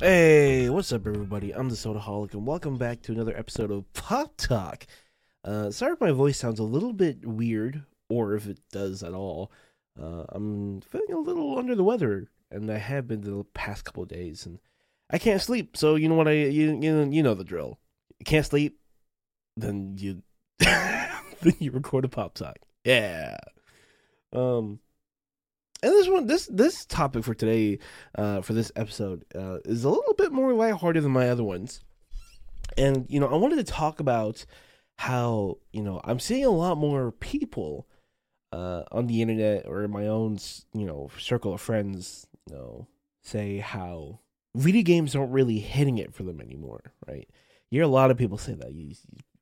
Hey, what's up, everybody? I'm the Sodaholic, and welcome back to another episode of Pop Talk. Uh, sorry if my voice sounds a little bit weird, or if it does at all. Uh, I'm feeling a little under the weather, and I have been the past couple days, and I can't sleep. So you know what? I you you, you know the drill. You can't sleep, then you then you record a Pop Talk. Yeah. Um and this one this this topic for today uh for this episode uh is a little bit more lighthearted than my other ones. And you know i wanted to talk about how you know i'm seeing a lot more people uh on the internet or in my own you know circle of friends you know say how video games aren't really hitting it for them anymore right? You hear a lot of people say that. You,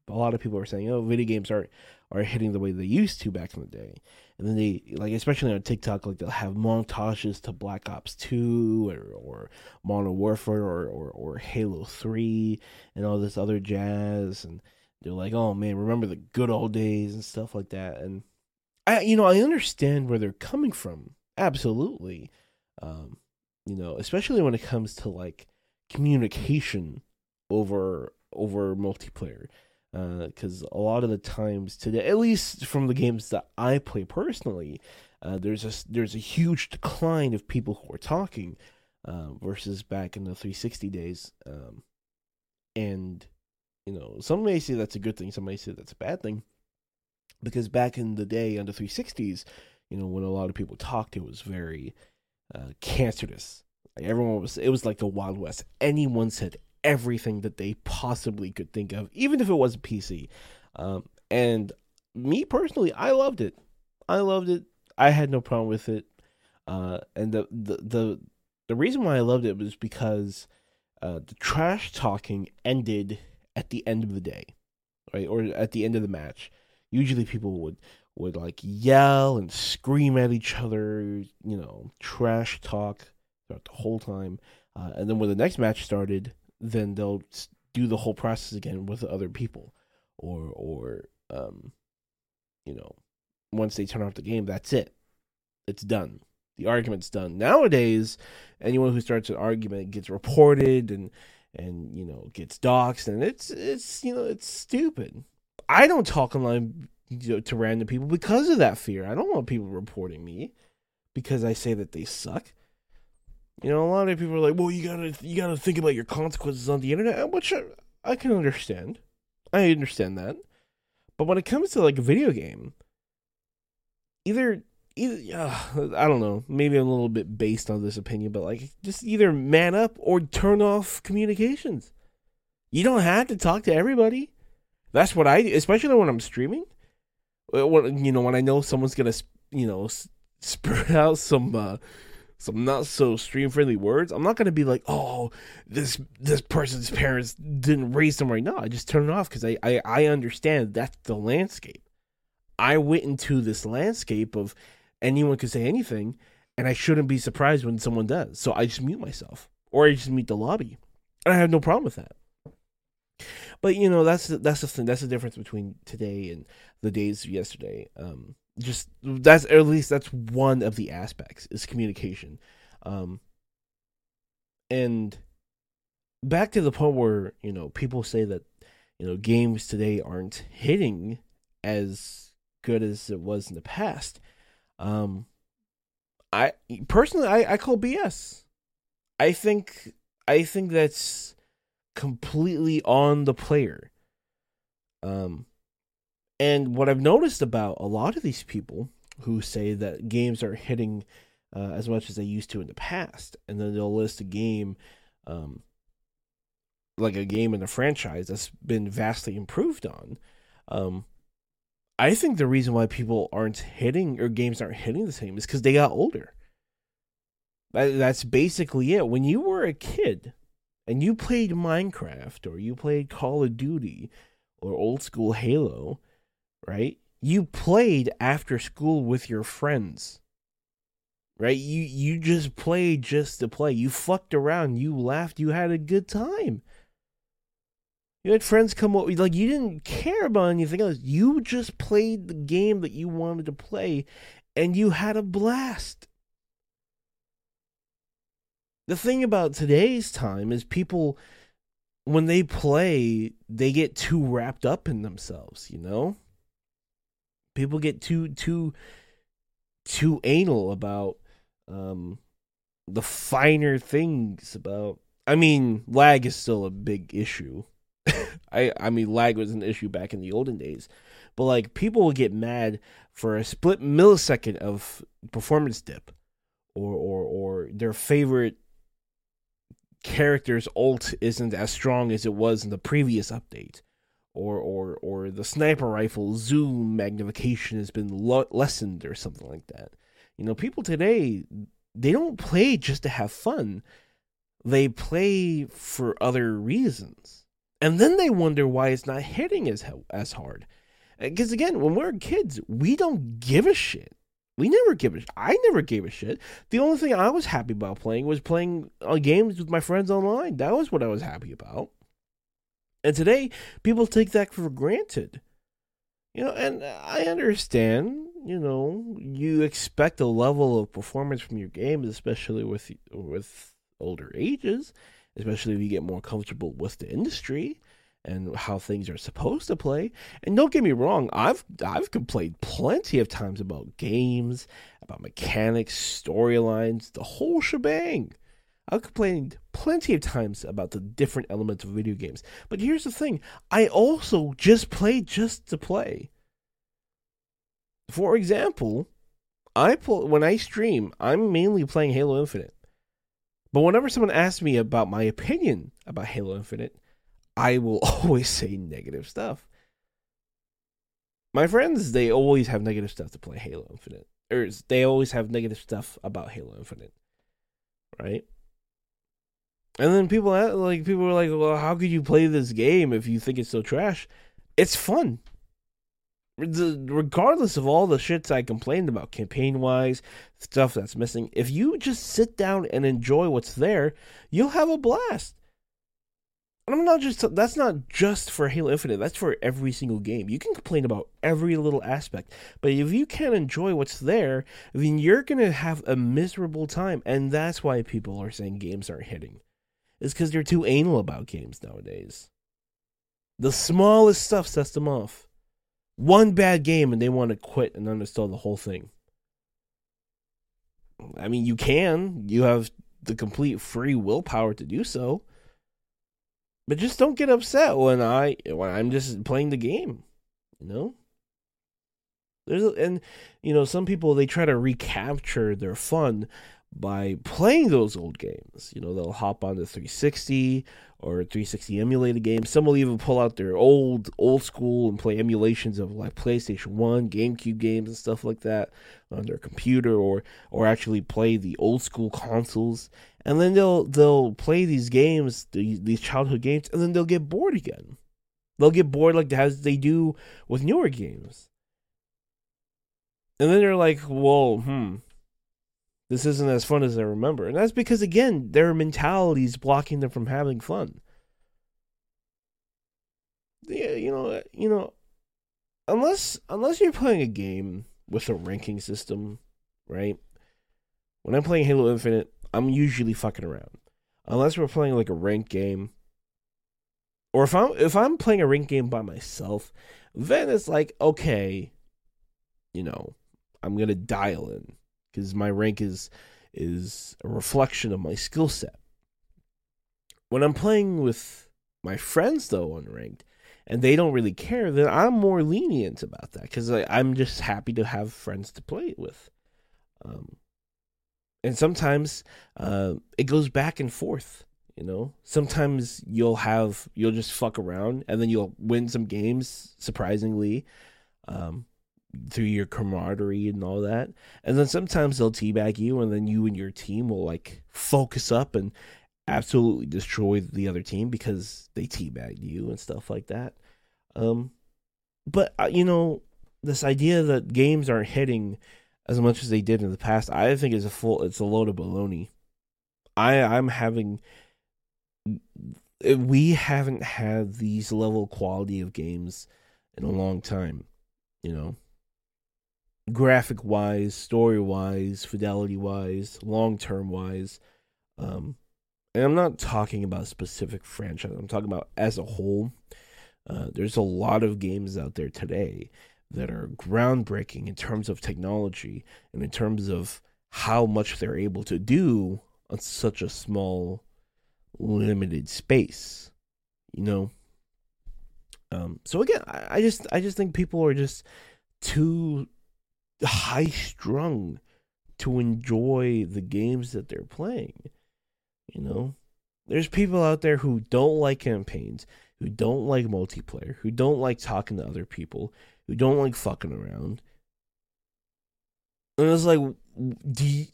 a lot of people are saying oh video games aren't are hitting the way they used to back in the day and then they like especially on TikTok, like they'll have montages to Black Ops Two or, or Modern Warfare or, or or Halo Three and all this other jazz, and they're like, oh man, remember the good old days and stuff like that. And I, you know, I understand where they're coming from, absolutely. Um, you know, especially when it comes to like communication over over multiplayer because uh, a lot of the times today, at least from the games that I play personally, uh, there's a there's a huge decline of people who are talking uh, versus back in the 360 days. Um, and you know, some may say that's a good thing, some may say that's a bad thing, because back in the day on the 360s, you know, when a lot of people talked, it was very uh, cancerous. Like everyone was, it was like the Wild West. Anyone said everything that they possibly could think of, even if it was a PC. Um, and me personally, I loved it. I loved it. I had no problem with it. Uh, and the, the the the reason why I loved it was because uh, the trash talking ended at the end of the day, right, or at the end of the match. Usually, people would would like yell and scream at each other, you know, trash talk throughout the whole time. Uh, and then when the next match started, then they'll do the whole process again with other people, or or um, you know, once they turn off the game, that's it. It's done. The argument's done. Nowadays, anyone who starts an argument gets reported and and you know gets doxxed, and it's it's you know it's stupid. I don't talk online you know, to random people because of that fear. I don't want people reporting me because I say that they suck. You know, a lot of people are like, "Well, you gotta you gotta think about your consequences on the internet," which I, I can understand. I understand that, but when it comes to like a video game, either either uh, I don't know, maybe I'm a little bit based on this opinion, but like just either man up or turn off communications. You don't have to talk to everybody. That's what I do, especially when I'm streaming. Uh, when you know when I know someone's gonna you know spurt out some. Uh, some not so stream friendly words, I'm not gonna be like, oh, this this person's parents didn't raise them right. now. I just turn it off because I, I I understand that's the landscape. I went into this landscape of anyone could say anything, and I shouldn't be surprised when someone does. So I just mute myself, or I just mute the lobby, and I have no problem with that. But you know that's that's the thing. That's the difference between today and the days of yesterday. Um, just that's at least that's one of the aspects is communication. Um and back to the point where you know people say that you know games today aren't hitting as good as it was in the past. Um i personally i, I call bs i think i think that's completely on the player. Um and what I've noticed about a lot of these people who say that games are hitting uh, as much as they used to in the past, and then they'll list a game, um, like a game in a franchise that's been vastly improved on. Um, I think the reason why people aren't hitting or games aren't hitting the same is because they got older. That's basically it. When you were a kid and you played Minecraft or you played Call of Duty or old school Halo, right? You played after school with your friends. Right? You you just played just to play. You fucked around, you laughed, you had a good time. You had friends come over like you didn't care about anything else. You just played the game that you wanted to play and you had a blast. the thing about today's time is people when they play, they get too wrapped up in themselves, you know? People get too too too anal about um the finer things about I mean, lag is still a big issue. I I mean lag was an issue back in the olden days. But like people will get mad for a split millisecond of performance dip or or or their favorite character's ult isn't as strong as it was in the previous update or or or the sniper rifle zoom magnification has been lo- lessened or something like that you know people today they don't play just to have fun they play for other reasons and then they wonder why it's not hitting as as hard because again when we're kids we don't give a shit we never give a. I never gave a shit. The only thing I was happy about playing was playing uh, games with my friends online. That was what I was happy about. And today, people take that for granted. You know, and I understand. You know, you expect a level of performance from your games, especially with with older ages, especially if you get more comfortable with the industry and how things are supposed to play. And don't get me wrong, I've I've complained plenty of times about games, about mechanics, storylines, the whole shebang. I've complained plenty of times about the different elements of video games. But here's the thing, I also just play just to play. For example, I pull, when I stream, I'm mainly playing Halo Infinite. But whenever someone asks me about my opinion about Halo Infinite, I will always say negative stuff. My friends, they always have negative stuff to play Halo Infinite. Or they always have negative stuff about Halo Infinite. Right? And then people like people are like, "Well, how could you play this game if you think it's so trash?" It's fun. Regardless of all the shits I complained about campaign wise, stuff that's missing, if you just sit down and enjoy what's there, you'll have a blast. And I'm not just that's not just for Halo Infinite. That's for every single game. You can complain about every little aspect, but if you can't enjoy what's there, then you're gonna have a miserable time. And that's why people are saying games aren't hitting. Is because they're too anal about games nowadays. The smallest stuff sets them off. One bad game and they want to quit and uninstall the whole thing. I mean, you can. You have the complete free willpower to do so but just don't get upset when I when I'm just playing the game, you know. There's and you know some people they try to recapture their fun by playing those old games. You know, they'll hop on the 360 or 360 emulated games. Some will even pull out their old old school and play emulations of like PlayStation 1, GameCube games and stuff like that on their computer or or actually play the old school consoles. And then they'll they'll play these games, these childhood games, and then they'll get bored again. They'll get bored like as they do with newer games. And then they're like, "Well, hmm, this isn't as fun as I remember. And that's because, again, their mentality is blocking them from having fun. Yeah, you know, you know, unless unless you're playing a game with a ranking system, right? When I'm playing Halo Infinite, I'm usually fucking around. Unless we're playing like a ranked game, or if I'm if I'm playing a ranked game by myself, then it's like okay, you know, I'm gonna dial in because my rank is is a reflection of my skill set. When I'm playing with my friends though unranked and they don't really care, then I'm more lenient about that because I'm just happy to have friends to play it with. Um, and sometimes uh, it goes back and forth. You know, sometimes you'll have you'll just fuck around and then you'll win some games surprisingly. Um, through your camaraderie and all that. And then sometimes they'll teabag you, and then you and your team will like focus up and absolutely destroy the other team because they teabagged you and stuff like that. Um, but uh, you know, this idea that games aren't hitting as much as they did in the past, I think is a full. It's a load of baloney. I I'm having. We haven't had these level quality of games in a long time, you know graphic wise, story wise, fidelity wise, long term wise. Um, and I'm not talking about specific franchise. I'm talking about as a whole. Uh, there's a lot of games out there today that are groundbreaking in terms of technology and in terms of how much they're able to do on such a small, limited space. You know. Um, so again, I, I just I just think people are just too high strung to enjoy the games that they're playing. You know, there's people out there who don't like campaigns, who don't like multiplayer, who don't like talking to other people, who don't like fucking around. And it's like, do you,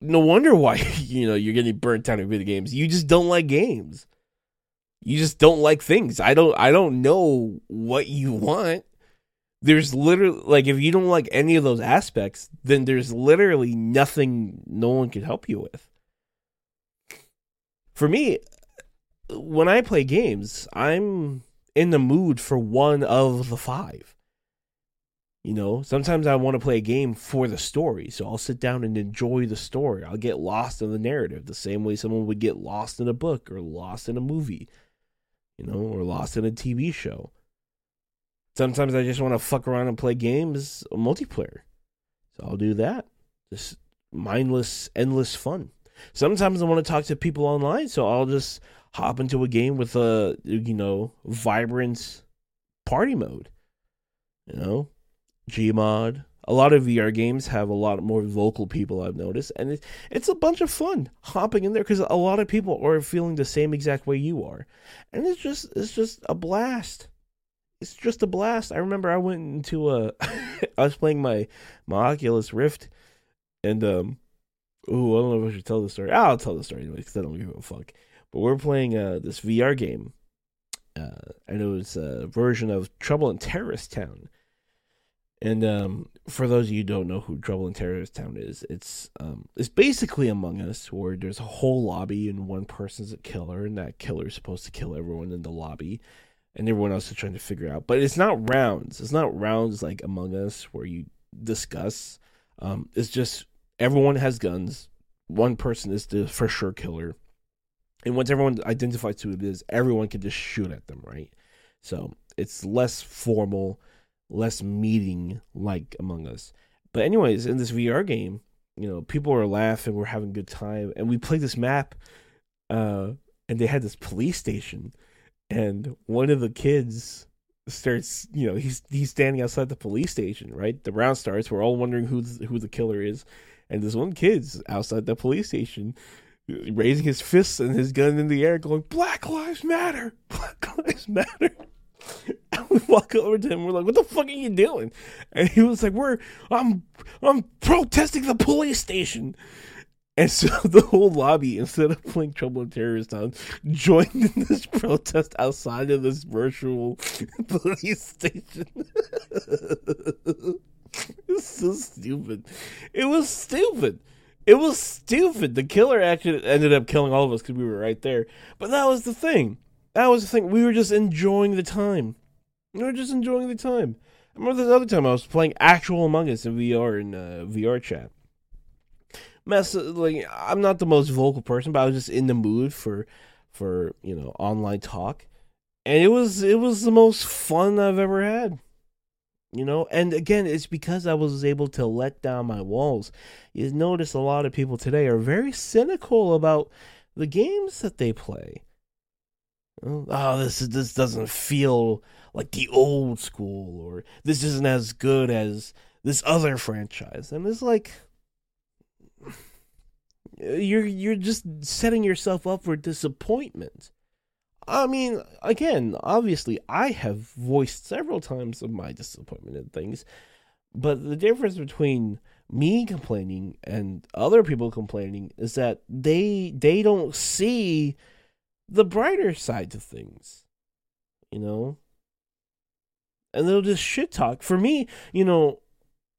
no wonder why you know you're getting burnt out in video games. You just don't like games. You just don't like things. I don't. I don't know what you want there's literally like if you don't like any of those aspects, then there's literally nothing no one can help you with. For me, when I play games, I'm in the mood for one of the five. You know, sometimes I want to play a game for the story, so I'll sit down and enjoy the story. I'll get lost in the narrative the same way someone would get lost in a book or lost in a movie, you know, or lost in a TV show. Sometimes I just want to fuck around and play games uh, multiplayer. So I'll do that. Just mindless, endless fun. Sometimes I want to talk to people online, so I'll just hop into a game with a you know vibrant party mode. You know, Gmod. A lot of VR games have a lot more vocal people I've noticed, and it's it's a bunch of fun hopping in there because a lot of people are feeling the same exact way you are, and it's just it's just a blast it's just a blast. I remember I went into a I was playing my my Oculus Rift and um oh I don't know if I should tell the story. I'll tell the story anyway because I don't give a fuck. But we're playing uh this VR game. Uh and it was a version of Trouble in Terrorist Town. And um for those of you who don't know who Trouble in Terrorist Town is, it's um it's basically Among Us where there's a whole lobby and one person's a killer and that killer is supposed to kill everyone in the lobby and everyone else is trying to figure out. But it's not rounds. It's not rounds like Among Us where you discuss. Um, it's just everyone has guns. One person is the for sure killer, and once everyone identifies who it is, everyone can just shoot at them, right? So it's less formal, less meeting like Among Us. But anyways, in this VR game, you know, people are laughing, we're having a good time, and we played this map, uh, and they had this police station and one of the kids starts you know he's he's standing outside the police station right? The round starts we're all wondering who who the killer is. And this one kid's outside the police station raising his fists and his gun in the air going black lives matter! Black lives matter! And we walk over to him we're like what the fuck are you doing? And he was like we're i'm i'm protesting the police station and so the whole lobby, instead of playing Trouble in Terrorist Town, joined in this protest outside of this virtual police station. it's so stupid. It was stupid. It was stupid. The killer actually ended up killing all of us because we were right there. But that was the thing. That was the thing. We were just enjoying the time. We were just enjoying the time. I remember this other time I was playing actual Among Us in VR in uh, VR chat mess like I'm not the most vocal person, but I was just in the mood for for you know online talk, and it was it was the most fun I've ever had. You know, and again, it's because I was able to let down my walls. You notice a lot of people today are very cynical about the games that they play. Oh, oh this is, this doesn't feel like the old school, or this isn't as good as this other franchise. And it's like, you're you're just setting yourself up for disappointment. I mean, again, obviously, I have voiced several times of my disappointment in things, but the difference between me complaining and other people complaining is that they they don't see the brighter side to things, you know. And they'll just shit talk. For me, you know,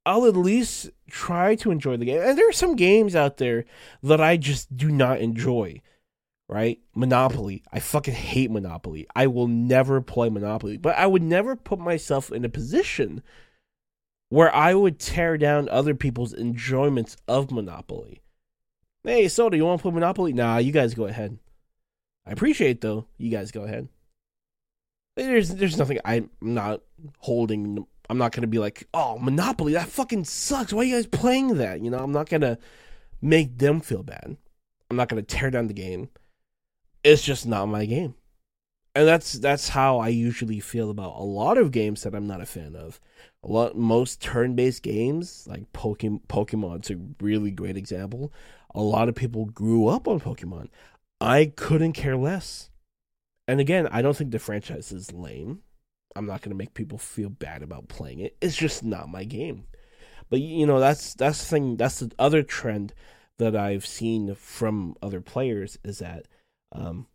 I'll at least try to enjoy the game. And there are some games out there that I just do not enjoy. Right? Monopoly. I fucking hate Monopoly. I will never play Monopoly. But I would never put myself in a position where I would tear down other people's enjoyments of Monopoly. Hey, Soda, you want to play Monopoly? Nah, you guys go ahead. I appreciate though. You guys go ahead. There's there's nothing I'm not holding. I'm not gonna be like, oh, Monopoly, that fucking sucks. Why are you guys playing that? You know, I'm not gonna make them feel bad. I'm not gonna tear down the game. It's just not my game. And that's that's how I usually feel about a lot of games that I'm not a fan of. A lot most turn-based games, like Pokemon Pokemon's a really great example. A lot of people grew up on Pokemon. I couldn't care less. And again, I don't think the franchise is lame. I'm not going to make people feel bad about playing it. It's just not my game. But you know, that's that's the thing. That's the other trend that I've seen from other players is that, um,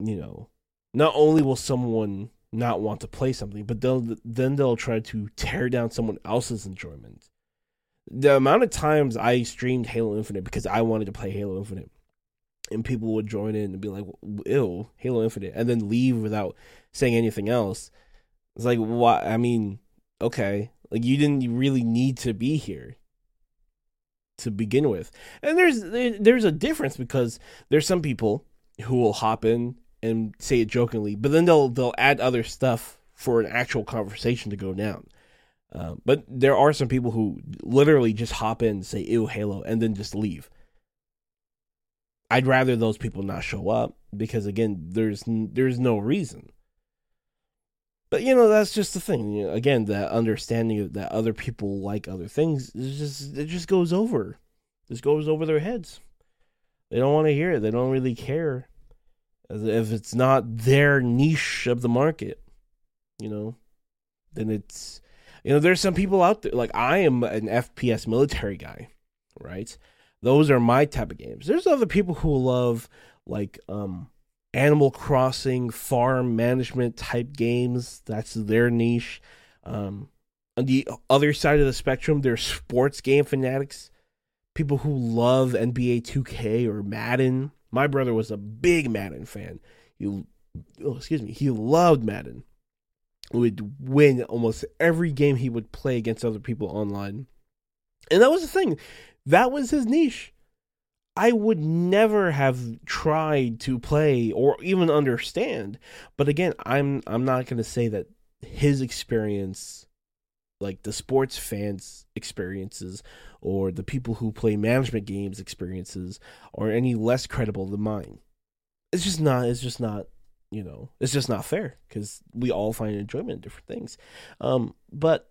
you know, not only will someone not want to play something, but they'll then they'll try to tear down someone else's enjoyment. The amount of times I streamed Halo Infinite because I wanted to play Halo Infinite, and people would join in and be like, "Ew, Halo Infinite," and then leave without saying anything else. It's like, what? I mean, okay, like you didn't really need to be here to begin with, and there's there's a difference because there's some people who will hop in and say it jokingly, but then they'll they'll add other stuff for an actual conversation to go down. Uh, but there are some people who literally just hop in, say "ew Halo," and then just leave. I'd rather those people not show up because again, there's there's no reason. But you know that's just the thing. You know, again, that understanding that other people like other things is just it just goes over, just goes over their heads. They don't want to hear it. They don't really care if it's not their niche of the market, you know, then it's, you know, there's some people out there, like I am an FPS military guy, right? Those are my type of games. There's other people who love like um Animal Crossing farm management type games. That's their niche. Um on the other side of the spectrum, there's sports game fanatics, people who love NBA 2K or Madden. My brother was a big Madden fan. He, oh, excuse me, he loved Madden. He would win almost every game he would play against other people online, and that was the thing. That was his niche. I would never have tried to play or even understand. But again, I'm I'm not going to say that his experience like the sports fans experiences or the people who play management games experiences are any less credible than mine. It's just not it's just not, you know, it's just not fair cuz we all find enjoyment in different things. Um but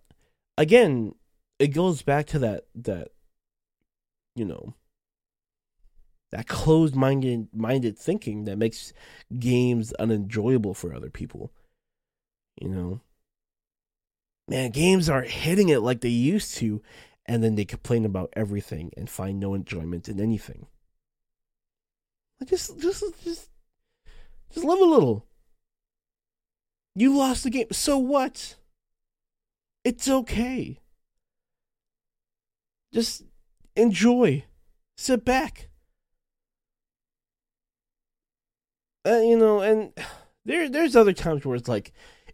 again, it goes back to that that you know, that closed minded minded thinking that makes games unenjoyable for other people. You know, man, games aren't hitting it like they used to, and then they complain about everything and find no enjoyment in anything. Like just, just, just, just live a little. You lost the game, so what? It's okay. Just enjoy. Sit back. Uh, you know, and there, there's other times where it's like,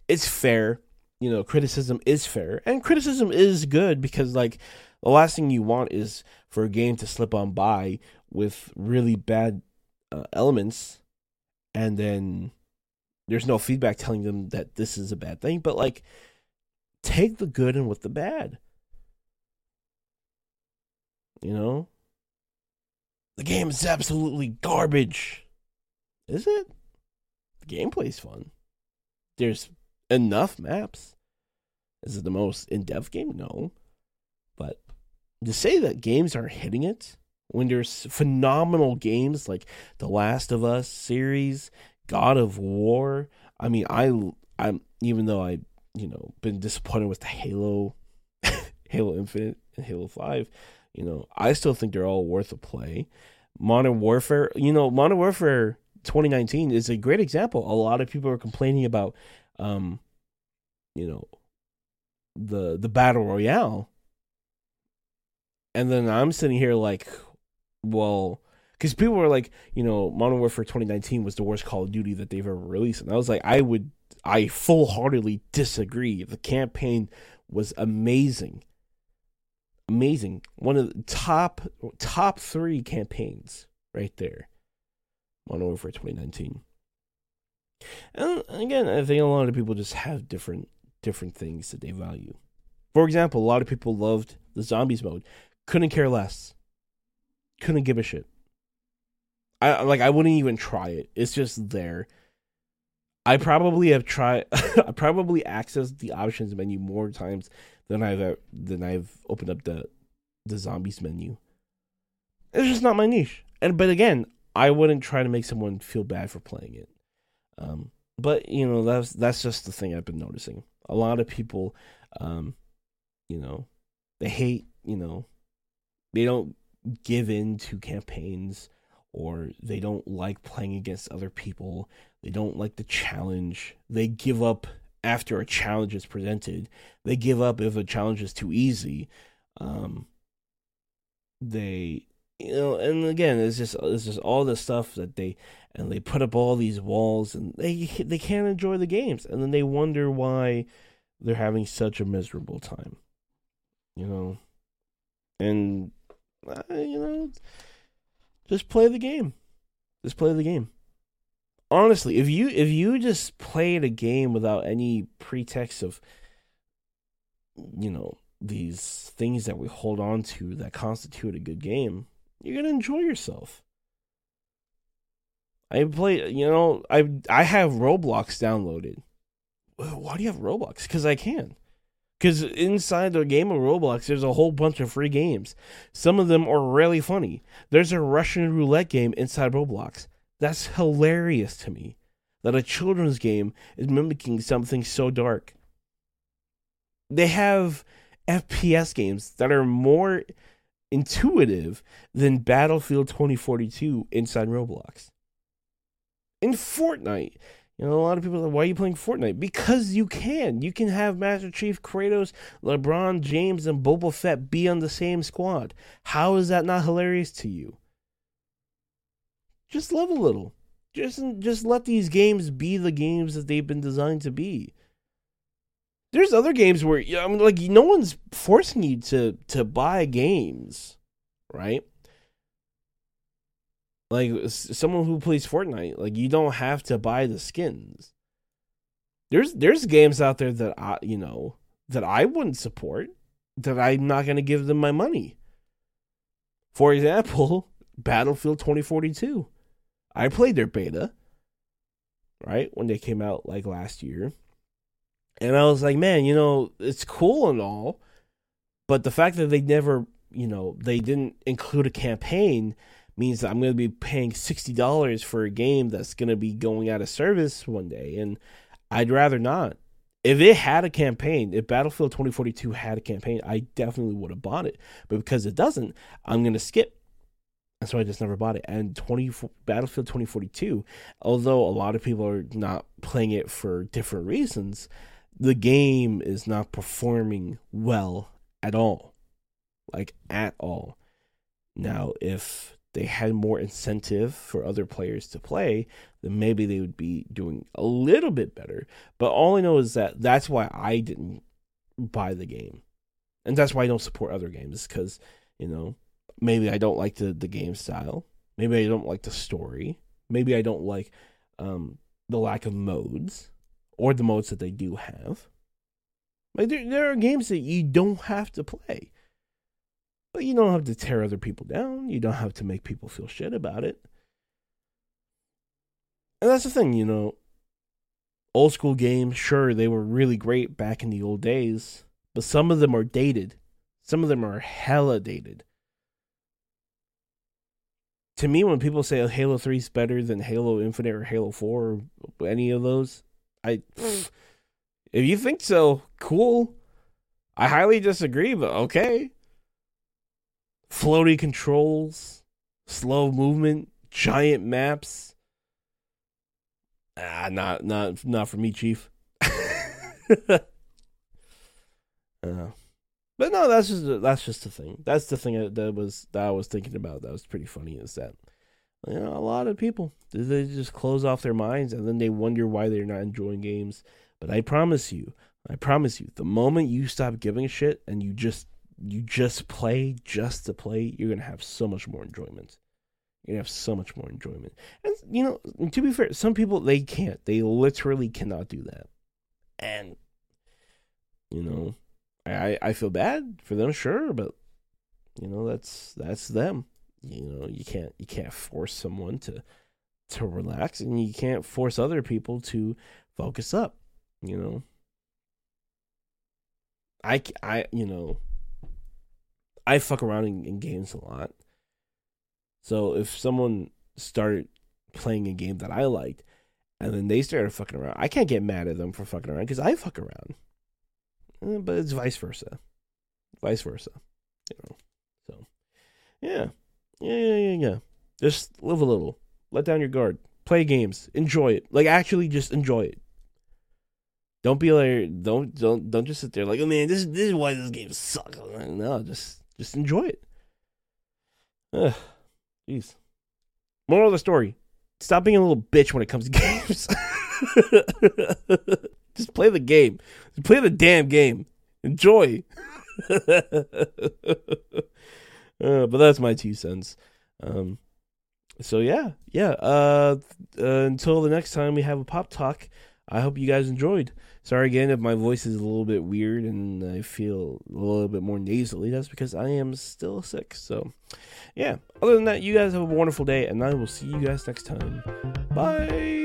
it's fair you know criticism is fair and criticism is good because like the last thing you want is for a game to slip on by with really bad uh, elements and then there's no feedback telling them that this is a bad thing but like take the good and with the bad. You know? The game is absolutely garbage is it the gameplay's fun there's enough maps. Is it the most in depth game? No. But to say that games aren't hitting it when there's phenomenal games like The Last of Us series, God of War. I mean, I I'm even though I you know been disappointed with the Halo, Halo Infinite and Halo Five, you know I still think they're all worth a play. Modern Warfare, you know, Modern Warfare 2019 is a great example. A lot of people are complaining about um, you know, the the battle royale, and then I'm sitting here like, well, because people were like, you know, Modern Warfare 2019 was the worst Call of Duty that they've ever released, and I was like, I would, I full heartedly disagree. The campaign was amazing, amazing. One of the top top three campaigns right there. Modern Warfare 2019. And again, I think a lot of people just have different different things that they value. For example, a lot of people loved the zombies mode. Couldn't care less. Couldn't give a shit. I like I wouldn't even try it. It's just there. I probably have tried I probably accessed the options menu more times than I've than I've opened up the the zombies menu. It's just not my niche. And but again, I wouldn't try to make someone feel bad for playing it. Um, but you know that's that's just the thing I've been noticing. A lot of people, um, you know, they hate. You know, they don't give in to campaigns, or they don't like playing against other people. They don't like the challenge. They give up after a challenge is presented. They give up if a challenge is too easy. Um, they you know, and again, it's just it's just all the stuff that they and they put up all these walls and they they can't enjoy the games, and then they wonder why they're having such a miserable time, you know, and uh, you know, just play the game, just play the game. Honestly, if you if you just played a game without any pretext of, you know, these things that we hold on to that constitute a good game, you're gonna enjoy yourself. I play, you know, I I have Roblox downloaded. Why do you have Roblox? Because I can. Because inside the game of Roblox, there's a whole bunch of free games. Some of them are really funny. There's a Russian roulette game inside Roblox. That's hilarious to me. That a children's game is mimicking something so dark. They have FPS games that are more intuitive than Battlefield 2042 inside Roblox. In Fortnite, you know, a lot of people are like, why are you playing Fortnite? Because you can. You can have Master Chief, Kratos, LeBron James, and Boba Fett be on the same squad. How is that not hilarious to you? Just love a little. Just just let these games be the games that they've been designed to be. There's other games where I mean, like no one's forcing you to to buy games, right? Like someone who plays Fortnite, like you don't have to buy the skins. There's there's games out there that I you know that I wouldn't support, that I'm not gonna give them my money. For example, Battlefield 2042. I played their beta, right when they came out like last year and I was like, man, you know, it's cool and all, but the fact that they never, you know, they didn't include a campaign means that I'm going to be paying $60 for a game that's going to be going out of service one day. And I'd rather not. If it had a campaign, if Battlefield 2042 had a campaign, I definitely would have bought it. But because it doesn't, I'm going to skip. And so I just never bought it. And 20 Battlefield 2042, although a lot of people are not playing it for different reasons, the game is not performing well at all. Like, at all. Now, if they had more incentive for other players to play, then maybe they would be doing a little bit better. But all I know is that that's why I didn't buy the game. And that's why I don't support other games because, you know, maybe I don't like the, the game style. Maybe I don't like the story. Maybe I don't like um, the lack of modes or the modes that they do have. Like there, there are games that you don't have to play. But you don't have to tear other people down. You don't have to make people feel shit about it. And that's the thing, you know. Old school games, sure, they were really great back in the old days, but some of them are dated. Some of them are hella dated. To me, when people say Halo 3 is better than Halo Infinite or Halo 4 or any of those, I if you think so, cool. I highly disagree, but okay. Floaty controls, slow movement, giant maps. Ah, not not not for me, Chief. uh, but no, that's just that's just the thing. That's the thing that was that I was thinking about. That was pretty funny. Is that you know, a lot of people they just close off their minds and then they wonder why they're not enjoying games. But I promise you, I promise you, the moment you stop giving a shit and you just you just play just to play, you're gonna have so much more enjoyment. You're gonna have so much more enjoyment. And you know, to be fair, some people they can't. They literally cannot do that. And you know, I I feel bad for them, sure, but you know that's that's them. You know, you can't you can't force someone to to relax, and you can't force other people to focus up. You know, I I you know I fuck around in, in games a lot. So if someone started playing a game that I liked, and then they started fucking around, I can't get mad at them for fucking around because I fuck around. Eh, but it's vice versa, vice versa. You know, so yeah, yeah, yeah, yeah, yeah. Just live a little, let down your guard, play games, enjoy it. Like actually, just enjoy it. Don't be like, don't, don't, don't just sit there like, oh man, this, this is why this game sucks. No, just, just enjoy it. Ugh, jeez. Moral of the story: Stop being a little bitch when it comes to games. just play the game. Play the damn game. Enjoy. uh, but that's my two cents. Um, so yeah, yeah. Uh, uh, until the next time we have a pop talk. I hope you guys enjoyed. Sorry again if my voice is a little bit weird and I feel a little bit more nasally. That's because I am still sick. So, yeah. Other than that, you guys have a wonderful day, and I will see you guys next time. Bye.